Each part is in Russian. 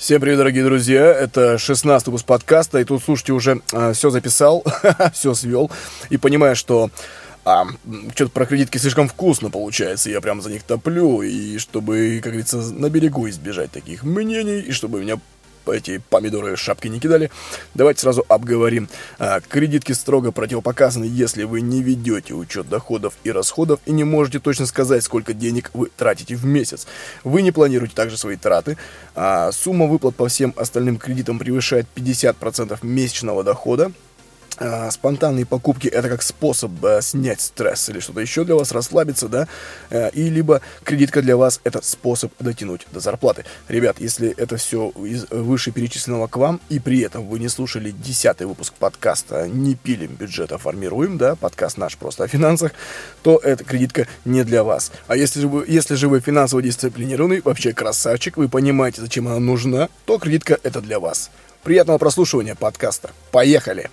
Всем привет, дорогие друзья. Это 16 выпуск подкаста. И тут, слушайте, уже э, а, все записал, все свел. И понимаю, что а, что-то про кредитки слишком вкусно получается. Я прям за них топлю. И чтобы, как говорится, на берегу избежать таких мнений. И чтобы меня эти помидоры шапки не кидали. Давайте сразу обговорим. А, кредитки строго противопоказаны, если вы не ведете учет доходов и расходов и не можете точно сказать, сколько денег вы тратите в месяц. Вы не планируете также свои траты. А, сумма выплат по всем остальным кредитам превышает 50% месячного дохода. А, спонтанные покупки это как способ снять стресс или что-то еще для вас, расслабиться, да, а, и либо кредитка для вас это способ дотянуть до зарплаты. Ребят, если это все из вышеперечисленного к вам, и при этом вы не слушали десятый выпуск подкаста «Не пилим, бюджет, а формируем», да, подкаст наш просто о финансах, то эта кредитка не для вас. А если же вы, если же вы финансово дисциплинированный, вообще красавчик, вы понимаете, зачем она нужна, то кредитка это для вас. Приятного прослушивания подкаста. Поехали!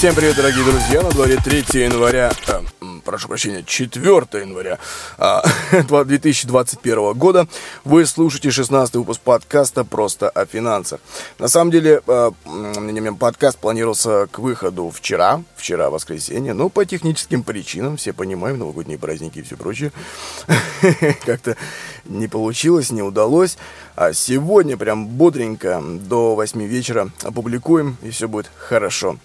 Всем привет, дорогие друзья! На дворе 3 января, э, прошу прощения, 4 января э, 2021 года. Вы слушаете 16 выпуск подкаста «Просто о финансах». На самом деле, э, подкаст планировался к выходу вчера, вчера воскресенье, но по техническим причинам, все понимаем, новогодние праздники и все прочее, как-то не получилось, не удалось. А сегодня прям бодренько до 8 вечера опубликуем, и все будет хорошо.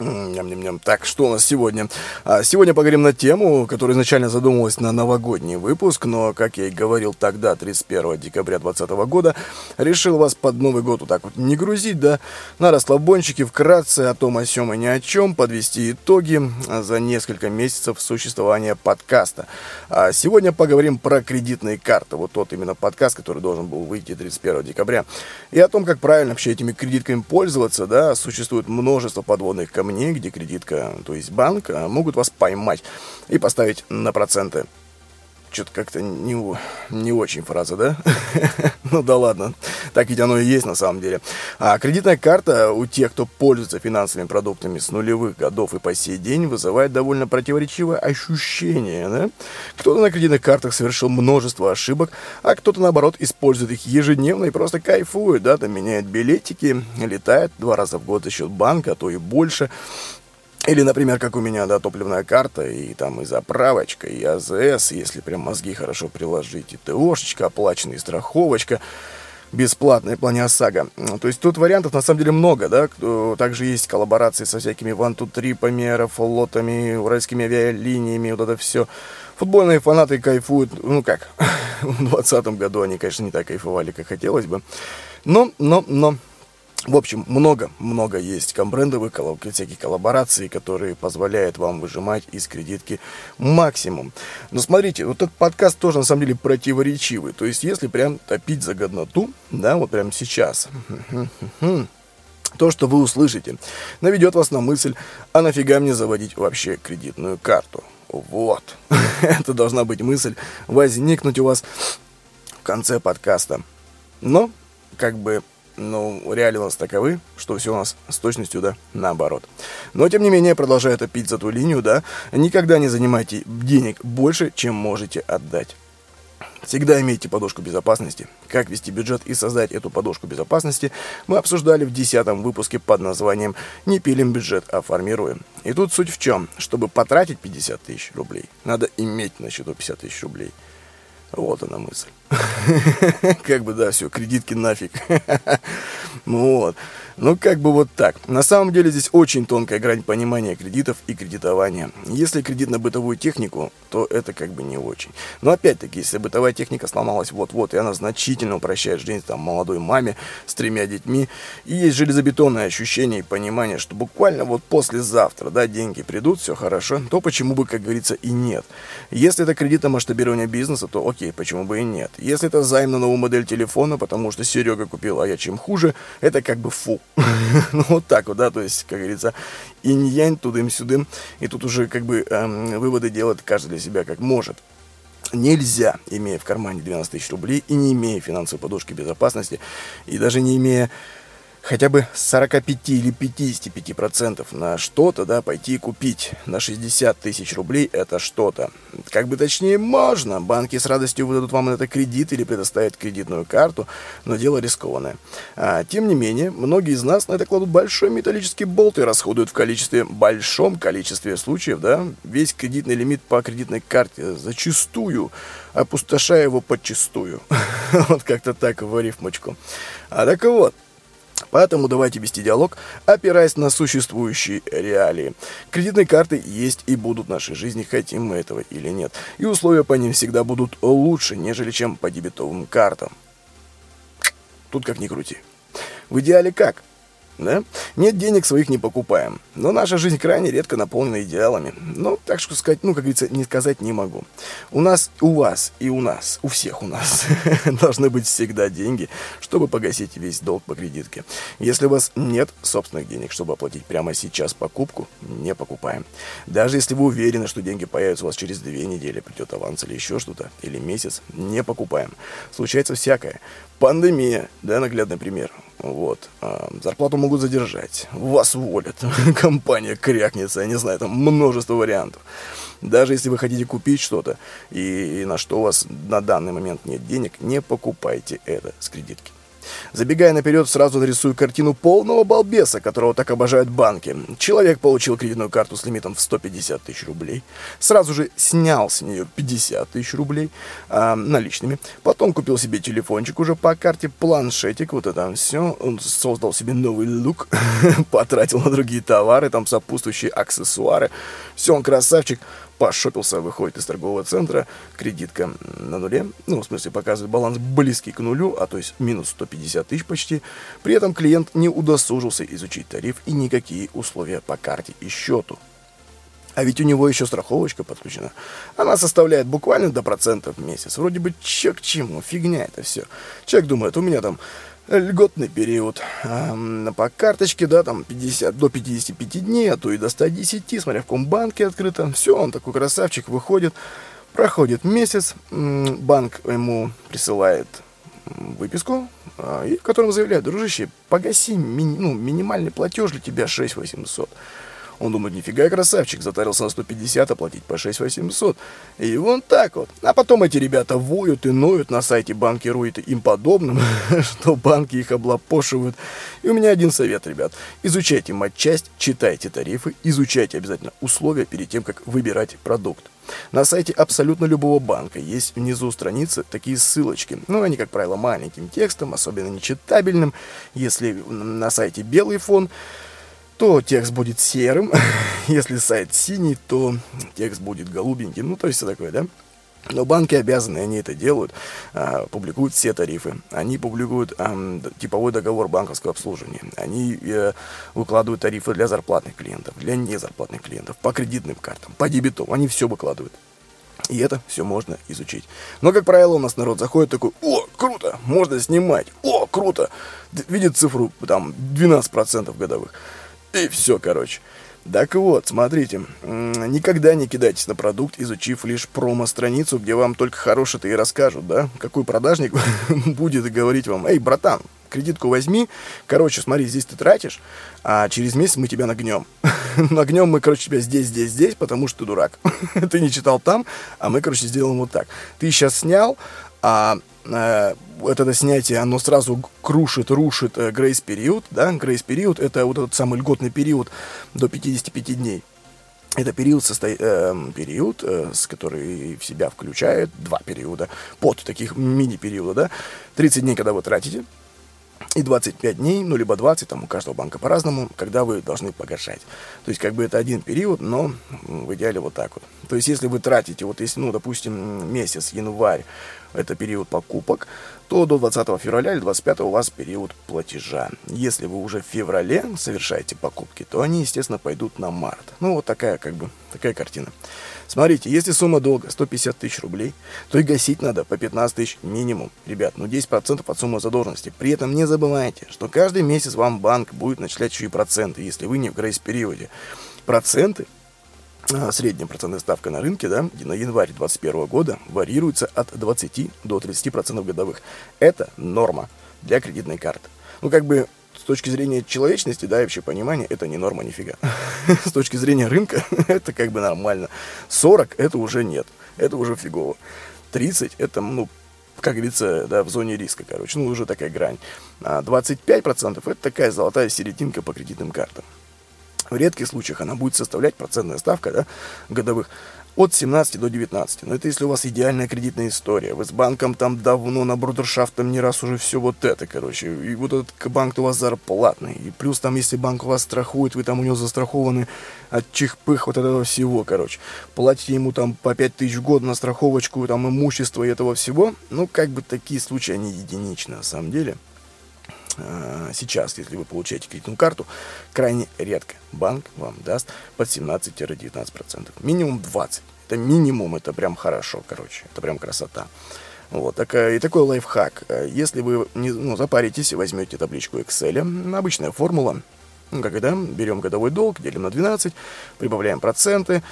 Ням-ням-ням. Так, что у нас сегодня? А, сегодня поговорим на тему, которая изначально задумывалась на новогодний выпуск, но, как я и говорил тогда, 31 декабря 2020 года, решил вас под Новый год вот так вот не грузить, да, на расслабончике вкратце о том, о сем и ни о чем, подвести итоги за несколько месяцев существования подкаста. А сегодня поговорим про кредитные карты, вот тот именно подкаст, который должен был выйти 31 декабря, и о том, как правильно вообще этими кредитками пользоваться, да, существует множество подводных камней, мне, где кредитка, то есть банк, а, могут вас поймать и поставить на проценты. Что-то как-то не, не очень фраза, да? ну да ладно, так ведь оно и есть на самом деле. А кредитная карта у тех, кто пользуется финансовыми продуктами с нулевых годов и по сей день, вызывает довольно противоречивое ощущение, да? Кто-то на кредитных картах совершил множество ошибок, а кто-то, наоборот, использует их ежедневно и просто кайфует, да, там меняет билетики, летает два раза в год за счет банка, а то и больше. Или, например, как у меня, да, топливная карта, и там и заправочка, и АЗС, если прям мозги хорошо приложить, и ТОшечка оплаченная, страховочка бесплатная, плане ОСАГО. То есть тут вариантов на самом деле много, да, также есть коллаборации со всякими вантутрипами, аэрофлотами, уральскими авиалиниями, вот это все. Футбольные фанаты кайфуют, ну как, в 2020 году они, конечно, не так кайфовали, как хотелось бы. Но, но, но, в общем, много-много есть комбрендовых всяких коллабораций, которые позволяют вам выжимать из кредитки максимум. Но смотрите, вот этот подкаст тоже на самом деле противоречивый. То есть, если прям топить за годноту, да, вот прямо сейчас, то, что вы услышите, наведет вас на мысль, а нафига мне заводить вообще кредитную карту? Вот. Это должна быть мысль возникнуть у вас в конце подкаста. Но, как бы, ну, реалии у нас таковы, что все у нас с точностью, да, наоборот. Но, тем не менее, продолжаю топить за ту линию, да, никогда не занимайте денег больше, чем можете отдать. Всегда имейте подушку безопасности. Как вести бюджет и создать эту подушку безопасности, мы обсуждали в десятом выпуске под названием «Не пилим бюджет, а формируем». И тут суть в чем? Чтобы потратить 50 тысяч рублей, надо иметь на счету 50 тысяч рублей. Вот она мысль. Как бы, да, все, кредитки нафиг. Ну вот. Ну, как бы вот так. На самом деле здесь очень тонкая грань понимания кредитов и кредитования. Если кредит на бытовую технику, то это как бы не очень. Но опять-таки, если бытовая техника сломалась вот-вот, и она значительно упрощает жизнь там молодой маме с тремя детьми, и есть железобетонное ощущение и понимание, что буквально вот послезавтра, да, деньги придут, все хорошо, то почему бы, как говорится, и нет. Если это кредит на масштабирование бизнеса, то окей, почему бы и нет. Если это займ на новую модель телефона, потому что Серега купил, а я чем хуже, это как бы фу. ну, вот так вот, да, то есть, как говорится, инь-янь, тудым-сюдым, и тут уже как бы эм, выводы делает каждый для себя как может. Нельзя, имея в кармане 12 тысяч рублей и не имея финансовой подушки безопасности, и даже не имея хотя бы 45 или 55 процентов на что-то, да, пойти и купить на 60 тысяч рублей это что-то. Как бы точнее можно, банки с радостью выдадут вам это кредит или предоставят кредитную карту, но дело рискованное. А, тем не менее, многие из нас на это кладут большой металлический болт и расходуют в количестве, большом количестве случаев, да, весь кредитный лимит по кредитной карте зачастую, опустошая его подчистую. вот как-то так в рифмочку. А так вот, Поэтому давайте вести диалог, опираясь на существующие реалии. Кредитные карты есть и будут в нашей жизни, хотим мы этого или нет. И условия по ним всегда будут лучше, нежели чем по дебетовым картам. Тут как ни крути. В идеале как? Да? Нет денег, своих не покупаем. Но наша жизнь крайне редко наполнена идеалами. Ну, так что сказать, ну, как говорится, не сказать не могу. У нас, у вас и у нас, у всех у нас должны быть всегда деньги, чтобы погасить весь долг по кредитке. Если у вас нет собственных денег, чтобы оплатить прямо сейчас покупку, не покупаем. Даже если вы уверены, что деньги появятся у вас через две недели, придет аванс или еще что-то, или месяц, не покупаем. Случается всякое. Пандемия, да, наглядный пример. Вот. А, зарплату могут задержать. Вас уволят. Компания крякнется. Я не знаю, там множество вариантов. Даже если вы хотите купить что-то, и, и на что у вас на данный момент нет денег, не покупайте это с кредитки. Забегая наперед, сразу нарисую картину полного балбеса, которого так обожают банки. Человек получил кредитную карту с лимитом в 150 тысяч рублей. Сразу же снял с нее 50 тысяч рублей э, наличными. Потом купил себе телефончик уже по карте, планшетик, вот это все. Он создал себе новый лук, потратил на другие товары, там сопутствующие аксессуары. Все, он красавчик пошопился, выходит из торгового центра, кредитка на нуле, ну, в смысле, показывает баланс близкий к нулю, а то есть минус 150 тысяч почти. При этом клиент не удосужился изучить тариф и никакие условия по карте и счету. А ведь у него еще страховочка подключена. Она составляет буквально до процентов в месяц. Вроде бы че к чему, фигня это все. Человек думает, у меня там льготный период по карточке, да, там 50, до 55 дней, а то и до 110, смотря в каком банке открыто. Все, он такой красавчик, выходит, проходит месяц, банк ему присылает выписку, э, и в котором заявляет, дружище, погаси ми, ну, минимальный платеж для тебя 6800. Он думает, нифига я красавчик, затарился на 150, оплатить по 6800. И вон так вот. А потом эти ребята воют и ноют на сайте банкирует им подобным, что банки их облапошивают. И у меня один совет, ребят. Изучайте матчасть, читайте тарифы, изучайте обязательно условия перед тем, как выбирать продукт. На сайте абсолютно любого банка есть внизу страницы такие ссылочки. Ну, они, как правило, маленьким текстом, особенно нечитабельным. Если на сайте белый фон, то текст будет серым, если сайт синий, то текст будет голубеньким, ну, то есть все такое, да? Но банки обязаны, они это делают, а, публикуют все тарифы. Они публикуют а, типовой договор банковского обслуживания. Они а, выкладывают тарифы для зарплатных клиентов, для незарплатных клиентов, по кредитным картам, по дебету. Они все выкладывают. И это все можно изучить. Но, как правило, у нас народ заходит такой, о, круто, можно снимать, о, круто. Видит цифру, там, 12% годовых. И все, короче. Так вот, смотрите, никогда не кидайтесь на продукт, изучив лишь промо-страницу, где вам только хорошее-то и расскажут, да? Какой продажник будет говорить вам, эй, братан, кредитку возьми, короче, смотри, здесь ты тратишь, а через месяц мы тебя нагнем. нагнем мы, короче, тебя здесь, здесь, здесь, потому что ты дурак. ты не читал там, а мы, короче, сделаем вот так. Ты сейчас снял, а вот это снятие, оно сразу крушит, рушит э, грейс-период, да, грейс-период это вот этот самый льготный период до 55 дней. Это период, состо... э, период э, с который в себя включает два периода, под таких мини-периода, да, 30 дней, когда вы тратите, и 25 дней, ну, либо 20, там у каждого банка по-разному, когда вы должны погашать. То есть, как бы это один период, но в идеале вот так вот. То есть, если вы тратите, вот если, ну, допустим, месяц, январь, это период покупок, то до 20 февраля или 25 у вас период платежа. Если вы уже в феврале совершаете покупки, то они, естественно, пойдут на март. Ну, вот такая, как бы, такая картина. Смотрите, если сумма долга 150 тысяч рублей, то и гасить надо по 15 тысяч минимум. Ребят, ну 10% от суммы задолженности. При этом не забывайте, что каждый месяц вам банк будет начислять еще и проценты, если вы не в грейс-периоде. Проценты средняя процентная ставка на рынке да, на январь 2021 года варьируется от 20 до 30% годовых. Это норма для кредитной карты. Ну, как бы с точки зрения человечности, да, и вообще понимания, это не норма нифига. с точки зрения рынка, это как бы нормально. 40 это уже нет, это уже фигово. 30 это, ну, как говорится, да, в зоне риска, короче, ну, уже такая грань. А 25% это такая золотая серединка по кредитным картам. В редких случаях она будет составлять процентная ставка да, годовых от 17 до 19. Но это если у вас идеальная кредитная история. Вы с банком там давно на брудершафтом не раз уже все вот это, короче. И вот этот банк у вас зарплатный. И плюс там, если банк у вас страхует, вы там у него застрахованы от чихпых вот этого всего, короче. Платите ему там по 5 тысяч в год на страховочку, там имущество и этого всего. Ну, как бы такие случаи, они единичны на самом деле. А, сейчас, если вы получаете кредитную карту, крайне редко банк вам даст под 17-19%. Минимум 20%. Это минимум, это прям хорошо, короче. Это прям красота. Вот, такая, и такой лайфхак. Если вы не, ну, запаритесь, возьмете табличку Excel, обычная формула, ну, это, берем годовой долг, делим на 12, прибавляем проценты,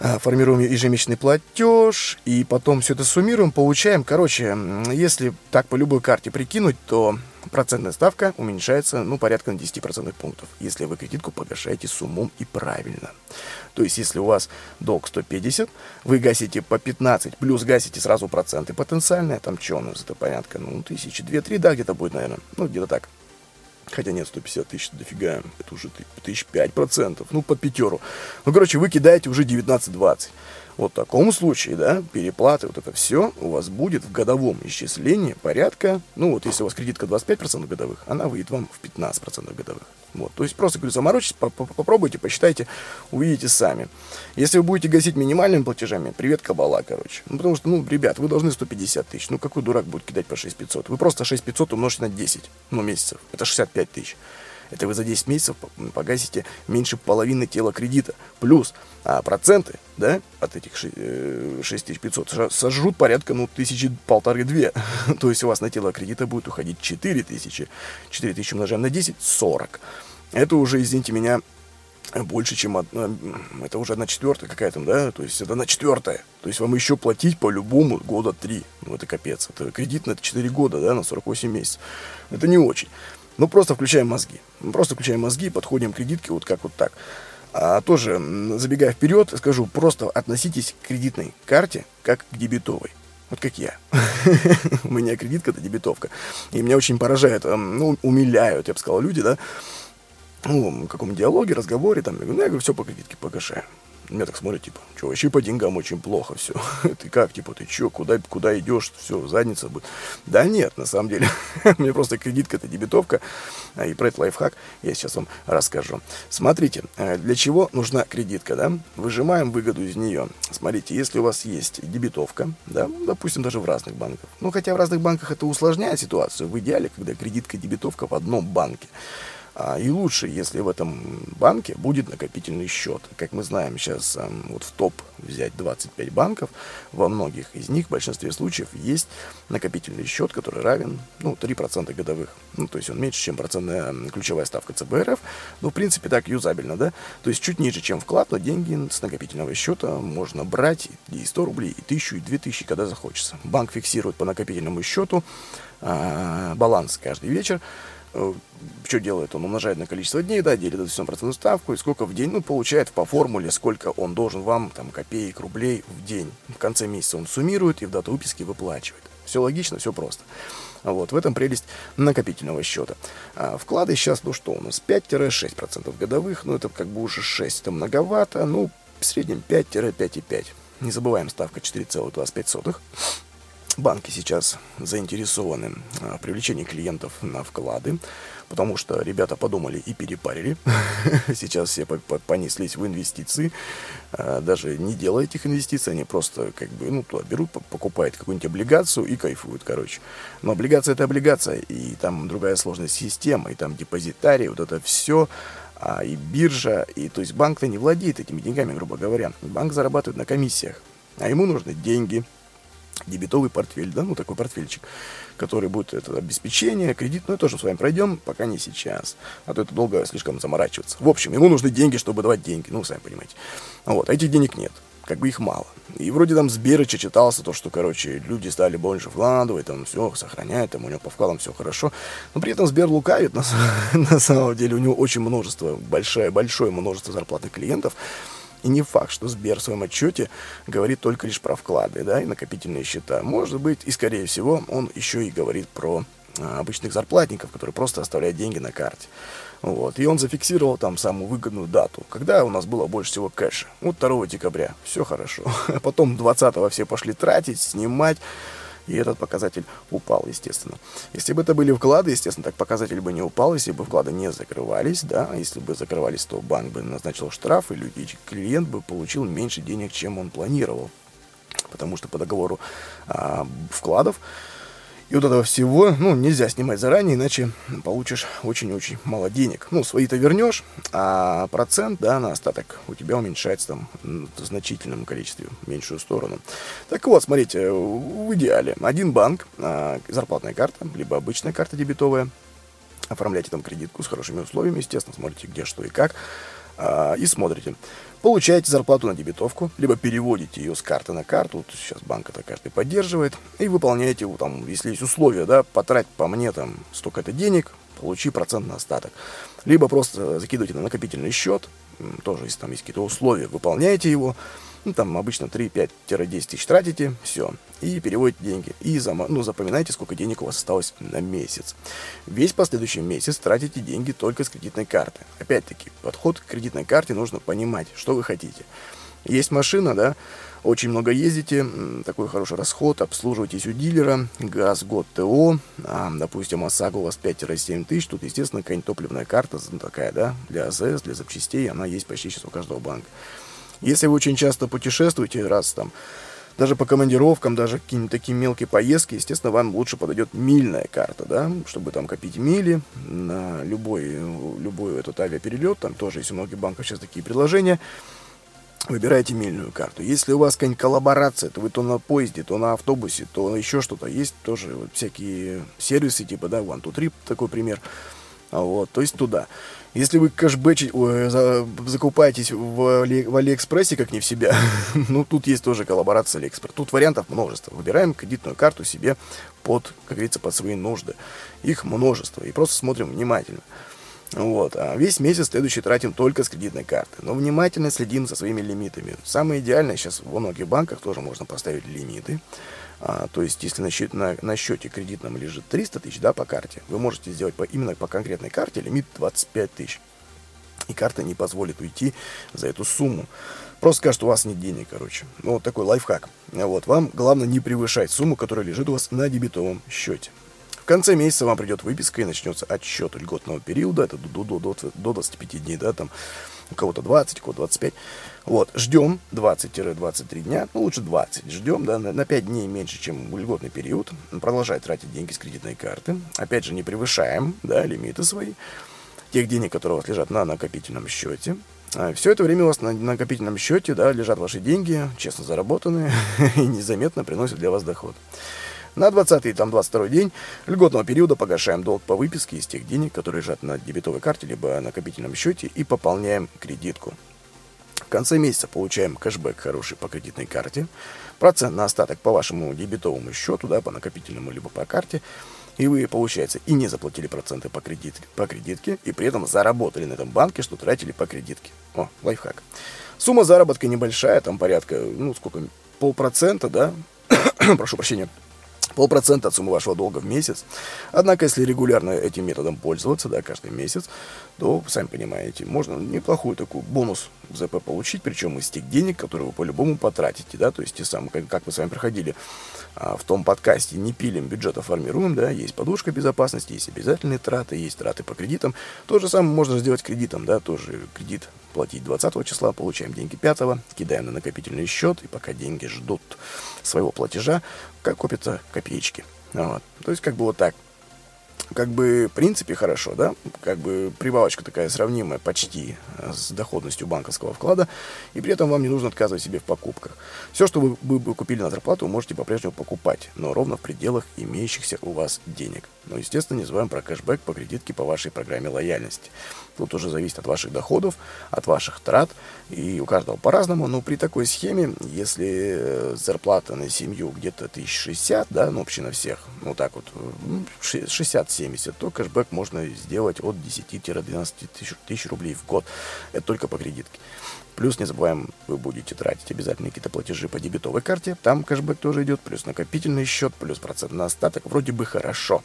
формируем ежемесячный платеж, и потом все это суммируем, получаем, короче, если так по любой карте прикинуть, то процентная ставка уменьшается, ну, порядка на 10% пунктов, если вы кредитку погашаете с умом и правильно. То есть, если у вас долг 150, вы гасите по 15, плюс гасите сразу проценты потенциальные, там что у нас, это понятно, ну, тысячи, две-три, да, где-то будет, наверное, ну, где-то так. Хотя нет, 150 тысяч, дофига, это уже тысяч пять процентов, ну, под пятеру. Ну, короче, вы кидаете уже 19-20. Вот в таком случае, да, переплаты, вот это все у вас будет в годовом исчислении порядка, ну вот если у вас кредитка 25% годовых, она выйдет вам в 15% годовых. Вот, то есть просто, говорю, заморочитесь, попробуйте, посчитайте, увидите сами. Если вы будете гасить минимальными платежами, привет кабала, короче. Ну, потому что, ну, ребят, вы должны 150 тысяч. Ну, какой дурак будет кидать по 6500? Вы просто 6500 умножите на 10, ну, месяцев. Это 65 тысяч. Это вы за 10 месяцев погасите меньше половины тела кредита. Плюс а проценты, да, от этих 6500 э, сожрут порядка, ну, тысячи полторы-две. То есть у вас на тело кредита будет уходить 4000. 4000 умножаем на 10, 40. Это уже, извините меня, больше, чем одна, это уже одна четвертая какая-то, да, то есть это одна четвертая. То есть вам еще платить по-любому года три. Ну, это капец. Это кредит на это 4 года, да, на 48 месяцев. Это не очень. Ну, просто включаем мозги. Просто включаем мозги и подходим к кредитке вот как вот так. А тоже, забегая вперед, скажу, просто относитесь к кредитной карте как к дебетовой. Вот как я. У меня кредитка это дебетовка. И меня очень поражает, ну, умиляют, я бы сказал, люди, да, ну, в каком диалоге, разговоре, там, я говорю, ну, я говорю, все по кредитке погашаю. Меня так смотрят, типа, что, вообще по деньгам очень плохо все. ты как, типа, ты что, куда, куда идешь, все, задница будет. Да нет, на самом деле, у меня просто кредитка, это дебетовка, а, и про этот лайфхак я сейчас вам расскажу. Смотрите, э, для чего нужна кредитка, да? Выжимаем выгоду из нее. Смотрите, если у вас есть дебетовка, да, допустим, даже в разных банках, ну, хотя в разных банках это усложняет ситуацию, в идеале, когда кредитка и дебетовка в одном банке. А, и лучше, если в этом банке будет накопительный счет. Как мы знаем, сейчас вот в топ взять 25 банков, во многих из них, в большинстве случаев, есть накопительный счет, который равен ну, 3% годовых. Ну, то есть он меньше, чем процентная ключевая ставка ЦБРФ. Ну, в принципе, так юзабельно, да? То есть чуть ниже, чем вклад, но деньги с накопительного счета можно брать и 100 рублей, и 1000, и 2000, когда захочется. Банк фиксирует по накопительному счету а, баланс каждый вечер, что делает? Он умножает на количество дней, да, делит эту процентную ставку, и сколько в день, ну, получает по формуле, сколько он должен вам, там, копеек, рублей в день. В конце месяца он суммирует и в дату выписки выплачивает. Все логично, все просто. Вот, в этом прелесть накопительного счета. А вклады сейчас, ну что у нас, 5-6% годовых, ну это как бы уже 6, это многовато, ну в среднем 5-5,5. Не забываем, ставка 4,25. Банки сейчас заинтересованы а, в привлечении клиентов на вклады, потому что ребята подумали и перепарили. Сейчас все понеслись в инвестиции. А, даже не делая этих инвестиций, они просто как бы, ну, туда берут, покупают какую-нибудь облигацию и кайфуют, короче. Но облигация это облигация, и там другая сложная система, и там депозитарий, вот это все а и биржа, и то есть банк-то не владеет этими деньгами, грубо говоря. Банк зарабатывает на комиссиях, а ему нужны деньги, дебетовый портфель, да, ну такой портфельчик, который будет это обеспечение, кредит, ну тоже с вами пройдем, пока не сейчас, а то это долго слишком заморачиваться. В общем, ему нужны деньги, чтобы давать деньги, ну, сами понимаете. Вот, а этих денег нет как бы их мало. И вроде там с Берыча читался то, что, короче, люди стали больше вкладывать, там все сохраняет, там у него по вкладам все хорошо. Но при этом Сбер лукавит, на, на самом деле у него очень множество, большое, большое множество зарплатных клиентов. И не факт, что Сбер в своем отчете говорит только лишь про вклады, да, и накопительные счета. Может быть, и скорее всего, он еще и говорит про а, обычных зарплатников, которые просто оставляют деньги на карте. Вот. И он зафиксировал там самую выгодную дату, когда у нас было больше всего кэша. Вот 2 декабря. Все хорошо. Потом 20-го все пошли тратить, снимать. И этот показатель упал, естественно. Если бы это были вклады, естественно, так показатель бы не упал, если бы вклады не закрывались, да, если бы закрывались, то банк бы назначил штраф, и люди, клиент бы получил меньше денег, чем он планировал. Потому что по договору а, вкладов и вот этого всего, ну, нельзя снимать заранее, иначе получишь очень-очень мало денег. Ну, свои-то вернешь, а процент, да, на остаток у тебя уменьшается там в значительном количестве, в меньшую сторону. Так вот, смотрите, в идеале один банк, а, зарплатная карта, либо обычная карта дебетовая, оформляйте там кредитку с хорошими условиями, естественно, смотрите где, что и как, а, и смотрите. Получаете зарплату на дебетовку, либо переводите ее с карты на карту, вот сейчас банк этой карты поддерживает, и выполняете, там, если есть условия, да, потрать по мне там столько-то денег, получи процент на остаток. Либо просто закидывайте на накопительный счет, тоже если там есть какие-то условия, выполняете его, ну, там обычно 3-5-10 тысяч тратите, все, и переводите деньги. И зам, ну, запоминайте, сколько денег у вас осталось на месяц. Весь последующий месяц тратите деньги только с кредитной карты. Опять-таки, подход к кредитной карте нужно понимать, что вы хотите. Есть машина, да, очень много ездите, такой хороший расход, обслуживаетесь у дилера, газ, год ТО, а, допустим, ОСАГО у вас 5-7 тысяч, тут, естественно, какая-нибудь топливная карта такая, да, для АЗС, для запчастей, она есть почти сейчас у каждого банка. Если вы очень часто путешествуете, раз там, даже по командировкам, даже какие-нибудь такие мелкие поездки, естественно, вам лучше подойдет мильная карта, да, чтобы там копить мили на любой, любой этот авиаперелет, там тоже есть у многих банков сейчас такие предложения, выбирайте мильную карту. Если у вас какая-нибудь коллаборация, то вы то на поезде, то на автобусе, то еще что-то, есть тоже вот всякие сервисы, типа, да, One, Two, Trip, такой пример, вот, то есть туда. Если вы кэшбэчи, за, закупаетесь в, Али, в Алиэкспрессе как не в себя, ну, тут есть тоже коллаборация Алиэкспресс. Тут вариантов множество. Выбираем кредитную карту себе под, как говорится, под свои нужды. Их множество. И просто смотрим внимательно. Вот. А весь месяц следующий тратим только с кредитной карты. Но внимательно следим за своими лимитами. Самое идеальное сейчас во многих банках тоже можно поставить лимиты. А, то есть, если на, счет, на, на счете кредитном лежит 300 тысяч да, по карте, вы можете сделать по, именно по конкретной карте лимит 25 тысяч. И карта не позволит уйти за эту сумму. Просто скажет, у вас нет денег, короче. Ну, вот такой лайфхак. Вот, вам главное не превышать сумму, которая лежит у вас на дебетовом счете. В конце месяца вам придет выписка и начнется отсчет льготного периода. Это до, до, до, до 25 дней, да, там у кого-то 20, у кого-то 25. Вот, ждем 20-23 дня, ну лучше 20, ждем, да, на, на 5 дней меньше, чем льготный период, продолжает тратить деньги с кредитной карты, опять же, не превышаем, да, лимиты свои, тех денег, которые у вас лежат на накопительном счете, а все это время у вас на накопительном счете, да, лежат ваши деньги, честно заработанные, и незаметно приносят для вас доход. На 20 и там 22 день льготного периода погашаем долг по выписке из тех денег, которые лежат на дебетовой карте либо накопительном счете и пополняем кредитку. В конце месяца получаем кэшбэк хороший по кредитной карте, процент на остаток по вашему дебетовому счету, да, по накопительному либо по карте, и вы, получается, и не заплатили проценты по, кредит, по кредитке, и при этом заработали на этом банке, что тратили по кредитке. О, лайфхак. Сумма заработка небольшая, там порядка, ну, сколько, полпроцента, да, прошу прощения, полпроцента от суммы вашего долга в месяц. Однако, если регулярно этим методом пользоваться, да, каждый месяц, то, сами понимаете, можно неплохую такую бонус ЗП получить, причем из тех денег, которые вы по-любому потратите, да, то есть те самые, как, как мы с вами проходили а, в том подкасте, не пилим, бюджета формируем, да, есть подушка безопасности, есть обязательные траты, есть траты по кредитам. То же самое можно сделать кредитом, да, тоже кредит платить 20 числа, получаем деньги 5, кидаем на накопительный счет, и пока деньги ждут своего платежа, как копятся копеечки. Вот. То есть как бы вот так как бы, в принципе, хорошо, да, как бы прибавочка такая сравнимая почти э, с доходностью банковского вклада, и при этом вам не нужно отказывать себе в покупках. Все, что вы, вы, вы купили на зарплату, вы можете по-прежнему покупать, но ровно в пределах имеющихся у вас денег. Но, естественно, не забываем про кэшбэк по кредитке по вашей программе лояльности. Тут уже зависит от ваших доходов, от ваших трат, и у каждого по-разному, но при такой схеме, если э, зарплата на семью где-то 1060, да, ну, общий на всех, ну, так вот, 60-70, то кэшбэк можно сделать от 10-12 тысяч, тысяч рублей в год. Это только по кредитке. Плюс не забываем, вы будете тратить обязательно какие-то платежи по дебетовой карте. Там кэшбэк тоже идет, плюс накопительный счет, плюс процент на остаток. Вроде бы хорошо.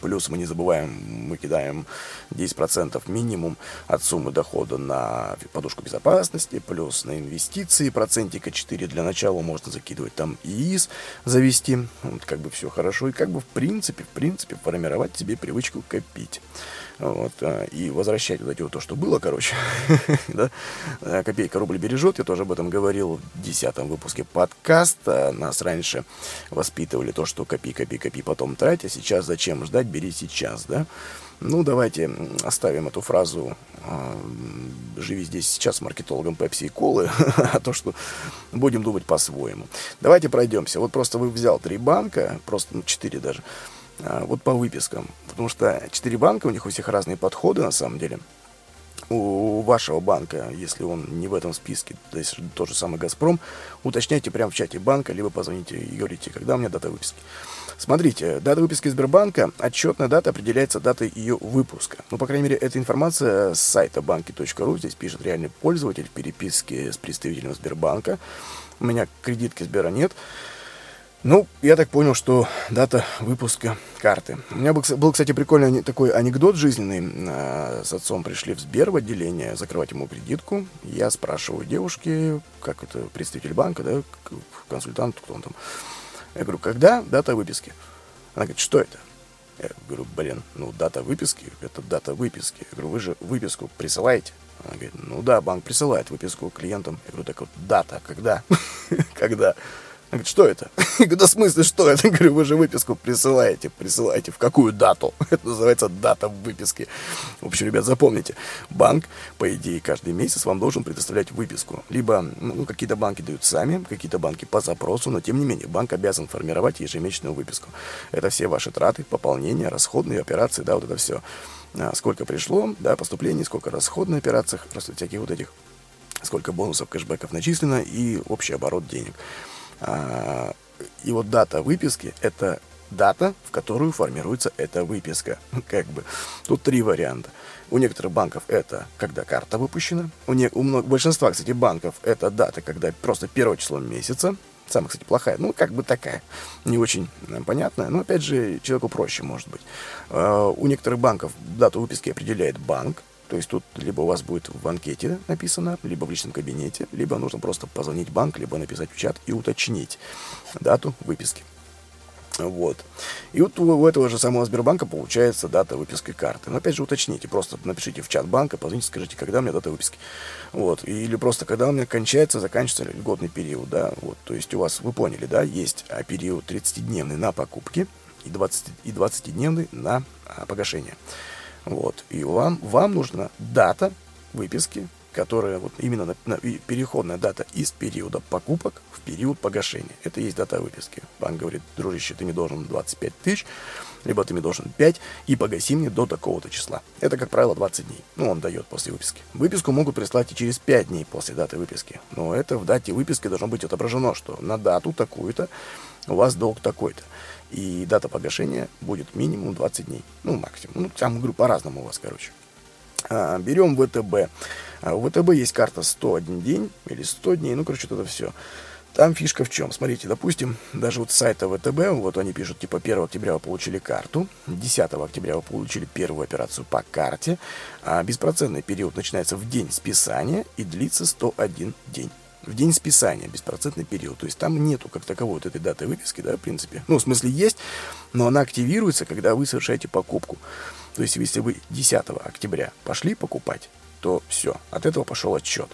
Плюс мы не забываем, мы кидаем 10% минимум от суммы дохода на подушку безопасности, плюс на инвестиции процентика 4 для начала можно закидывать там ИИС, завести, вот как бы все хорошо, и как бы в принципе, в принципе формировать себе привычку копить. Вот, а, и возвращать вот эти вот то, что было, короче. да? А, копейка рубль бережет. Я тоже об этом говорил в десятом выпуске подкаста. Нас раньше воспитывали то, что копи, копи, копи, потом трать. А сейчас зачем ждать? Бери сейчас, да? Ну, давайте оставим эту фразу э, «Живи здесь сейчас» маркетологом Пепси и Колы, а то, что будем думать по-своему. Давайте пройдемся. Вот просто вы взял три банка, просто ну, четыре даже, вот по выпискам. Потому что четыре банка, у них у всех разные подходы на самом деле. У вашего банка, если он не в этом списке, то есть тот же самый «Газпром», уточняйте прямо в чате банка, либо позвоните и говорите, когда у меня дата выписки. Смотрите, дата выписки Сбербанка, отчетная дата определяется датой ее выпуска. Ну, по крайней мере, эта информация с сайта банки.ру, здесь пишет реальный пользователь в переписке с представителем Сбербанка. У меня кредитки Сбера нет. Ну, я так понял, что дата выпуска карты. У меня был, кстати, прикольный такой анекдот жизненный. А, с отцом пришли в Сбер в отделение закрывать ему кредитку. Я спрашиваю девушки, как это, представитель банка, да, консультант, кто он там. Я говорю, когда дата выписки? Она говорит, что это? Я говорю, блин, ну дата выписки, это дата выписки. Я говорю, вы же выписку присылаете? Она говорит, ну да, банк присылает выписку клиентам. Я говорю, так вот, дата, когда? Когда? Она говорит, что это? Я говорю, да в смысле, что это? Я говорю, вы же выписку присылаете. Присылаете в какую дату? Это называется дата выписки. В общем, ребят, запомните. Банк, по идее, каждый месяц вам должен предоставлять выписку. Либо, ну, какие-то банки дают сами, какие-то банки по запросу, но тем не менее, банк обязан формировать ежемесячную выписку. Это все ваши траты, пополнения, расходные операции, да, вот это все. А, сколько пришло, да, поступлений, сколько расходных просто всяких вот этих, сколько бонусов, кэшбэков начислено и общий оборот денег. А, и вот дата выписки – это дата, в которую формируется эта выписка. Как бы. Тут три варианта. У некоторых банков это когда карта выпущена. У, не, у много, большинства, кстати, банков это дата, когда просто первое число месяца. Самая, кстати, плохая. Ну, как бы такая. Не очень э, понятная. Но, опять же, человеку проще, может быть. Uh, у некоторых банков дату выписки определяет банк. То есть тут либо у вас будет в анкете написано, либо в личном кабинете, либо нужно просто позвонить в банк, либо написать в чат и уточнить дату выписки. Вот. И вот у этого же самого Сбербанка получается дата выписки карты. Но опять же уточните, просто напишите в чат банка, позвоните, скажите, когда у меня дата выписки. Вот. Или просто когда у меня кончается, заканчивается льготный период, да. Вот. То есть у вас, вы поняли, да, есть а, период 30-дневный на покупки и 20, и 20-дневный на а, погашение. Вот. И вам, вам нужна дата выписки, которая вот именно на, на, переходная дата из периода покупок в период погашения. Это и есть дата выписки. Банк говорит, дружище, ты мне должен 25 тысяч, либо ты мне должен 5, и погаси мне до такого-то числа. Это, как правило, 20 дней. Ну, он дает после выписки. Выписку могут прислать и через 5 дней после даты выписки. Но это в дате выписки должно быть отображено, что на дату такую-то у вас долг такой-то и дата погашения будет минимум 20 дней. Ну, максимум. Ну, там, говорю, по-разному у вас, короче. А, берем ВТБ. А, у ВТБ есть карта 101 день или 100 дней, ну, короче, это все. Там фишка в чем? Смотрите, допустим, даже вот с сайта ВТБ, вот они пишут, типа, 1 октября вы получили карту, 10 октября вы получили первую операцию по карте, а беспроцентный период начинается в день списания и длится 101 день. В день списания беспроцентный период. То есть там нету как таковой вот этой даты выписки, да, в принципе. Ну, в смысле есть, но она активируется, когда вы совершаете покупку. То есть если вы 10 октября пошли покупать, то все, от этого пошел отсчет.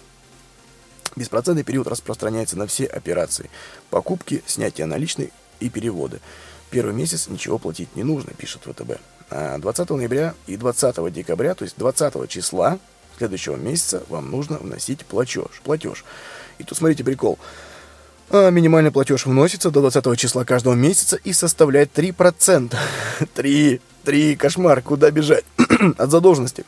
Беспроцентный период распространяется на все операции. Покупки, снятие наличных и переводы. Первый месяц ничего платить не нужно, пишет ВТБ. А 20 ноября и 20 декабря, то есть 20 числа следующего месяца вам нужно вносить платеж. Платеж. И тут смотрите прикол. А минимальный платеж вносится до 20 числа каждого месяца и составляет 3%. 3, 3, кошмар, куда бежать? От задолженности.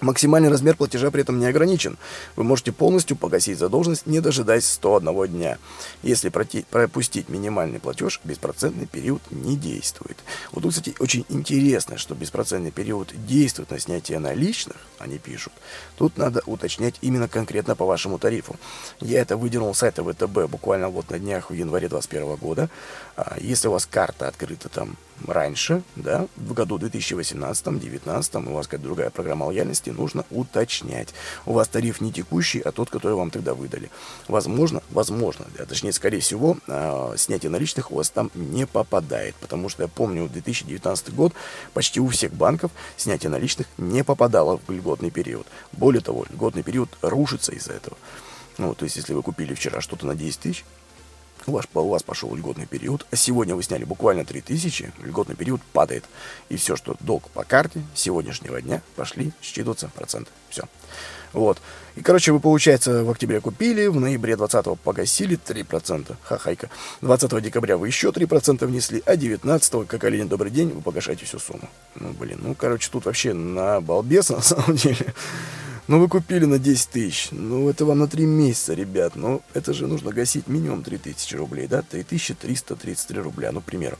Максимальный размер платежа при этом не ограничен. Вы можете полностью погасить задолженность, не дожидаясь 101 дня. Если пропустить минимальный платеж, беспроцентный период не действует. Вот тут, кстати, очень интересно, что беспроцентный период действует на снятие наличных, они пишут. Тут надо уточнять именно конкретно по вашему тарифу. Я это выдернул с сайта ВТБ буквально вот на днях в январе 2021 года. А, если у вас карта открыта там раньше, да, в году 2018-2019, у вас какая-то другая программа лояльности, нужно уточнять. У вас тариф не текущий, а тот, который вам тогда выдали. Возможно, возможно, а точнее, скорее всего, э, снятие наличных у вас там не попадает, потому что я помню, 2019 год почти у всех банков снятие наличных не попадало в льготный период. Более того, льготный период рушится из-за этого. Ну, то есть, если вы купили вчера что-то на 10 тысяч, у вас, у вас пошел льготный период, а сегодня вы сняли буквально 3000, льготный период падает. И все, что долг по карте сегодняшнего дня, пошли считываться проценты. Все. Вот. И, короче, вы, получается, в октябре купили, в ноябре 20 погасили 3%. Хахайка. 20 декабря вы еще 3% внесли, а 19 как олень добрый день, вы погашаете всю сумму. Ну, блин, ну, короче, тут вообще на балбес, на самом деле. Ну, вы купили на 10 тысяч. Ну, это вам на 3 месяца, ребят. Ну, это же нужно гасить минимум 3000 рублей, да? 3333 рубля, ну, к примеру.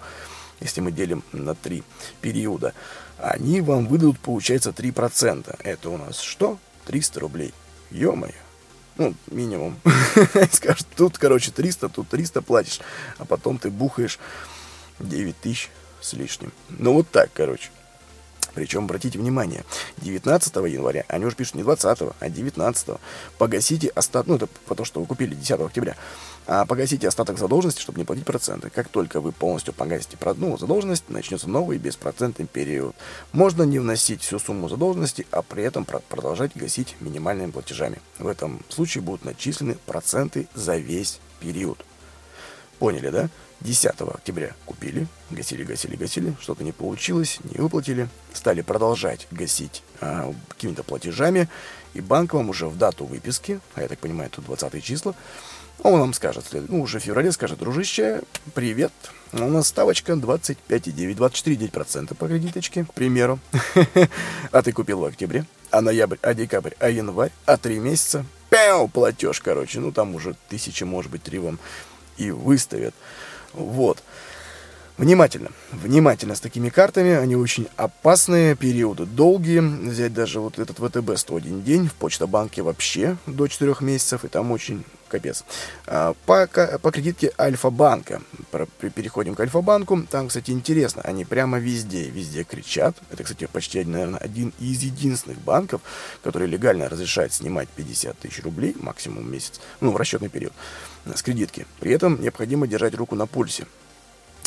Если мы делим на 3 периода, они вам выдадут, получается, 3%. Это у нас что? 300 рублей. Ё-моё. Ну, минимум. Скажут, тут, короче, 300, тут 300 платишь, а потом ты бухаешь 9 тысяч с лишним. Ну, вот так, короче. Причем, обратите внимание, 19 января, они уже пишут не 20, а 19. Погасите остаток, ну это потому что вы купили 10 октября, а погасите остаток задолженности, чтобы не платить проценты. Как только вы полностью погасите ну, задолженность, начнется новый беспроцентный период. Можно не вносить всю сумму задолженности, а при этом продолжать гасить минимальными платежами. В этом случае будут начислены проценты за весь период. Поняли, да? 10 октября купили, гасили, гасили, гасили, что-то не получилось, не выплатили, стали продолжать гасить а, какими-то платежами, и банк вам уже в дату выписки, а я так понимаю, тут 20 числа, он вам скажет, ну, уже в феврале скажет, дружище, привет, у нас ставочка 25,9, 24,9% по кредиточке, к примеру. А ты купил в октябре, а ноябрь, а декабрь, а январь, а три месяца, пяу, платеж, короче, ну, там уже тысячи, может быть, три вам и выставят. Вот. Внимательно, внимательно с такими картами, они очень опасные, периоды долгие, взять даже вот этот ВТБ 101 день, в Почта-банке вообще до 4 месяцев, и там очень капец. А, по, по кредитке Альфа-банка, переходим к Альфа-банку, там, кстати, интересно, они прямо везде, везде кричат, это, кстати, почти, наверное, один из единственных банков, который легально разрешает снимать 50 тысяч рублей максимум в месяц, ну, в расчетный период, с кредитки. При этом необходимо держать руку на пульсе.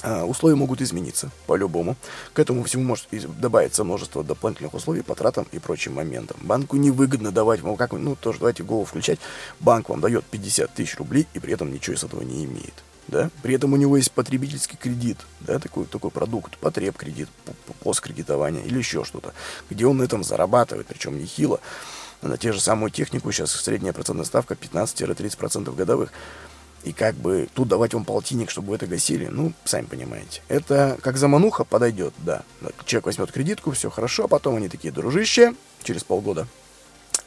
А, условия могут измениться, по-любому. К этому всему может добавиться множество дополнительных условий по тратам и прочим моментам. Банку невыгодно давать, вам как, ну, тоже давайте голову включать. Банк вам дает 50 тысяч рублей и при этом ничего из этого не имеет. Да? При этом у него есть потребительский кредит, да, такой, такой продукт, потреб кредит, посткредитование или еще что-то, где он на этом зарабатывает, причем нехило. На те же самую технику сейчас средняя процентная ставка 15-30% годовых. И как бы тут давать вам полтинник, чтобы вы это гасили, ну, сами понимаете. Это как замануха подойдет, да. Человек возьмет кредитку, все хорошо, а потом они такие, дружище, через полгода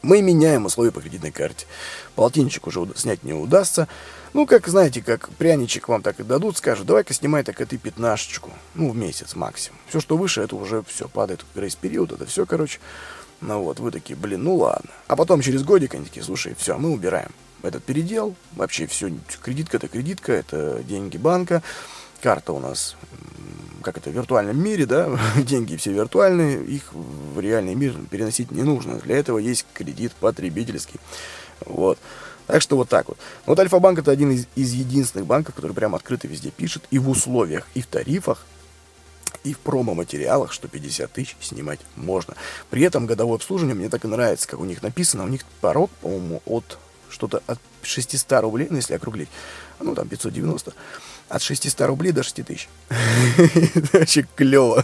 мы меняем условия по кредитной карте. Полтинничек уже снять не удастся. Ну, как, знаете, как пряничек вам так и дадут, скажут, давай-ка снимай так и пятнашечку. Ну, в месяц максимум. Все, что выше, это уже все падает в грейс-период, это все, короче. Ну вот, вы такие, блин, ну ладно. А потом через годик они такие, слушай, все, мы убираем этот передел. Вообще все, кредитка это кредитка, это деньги банка. Карта у нас, как это, в виртуальном мире, да, деньги все виртуальные, их в реальный мир переносить не нужно. Для этого есть кредит потребительский. Вот. Так что вот так вот. Вот Альфа-банк это один из, из единственных банков, который прям открыто везде пишет и в условиях, и в тарифах, и в промо-материалах, что 50 тысяч снимать можно. При этом годовое обслуживание мне так и нравится, как у них написано. У них порог, по-моему, от что-то от 600 рублей, ну если округлить, ну там 590, от 600 рублей до 6 тысяч. Это вообще клево.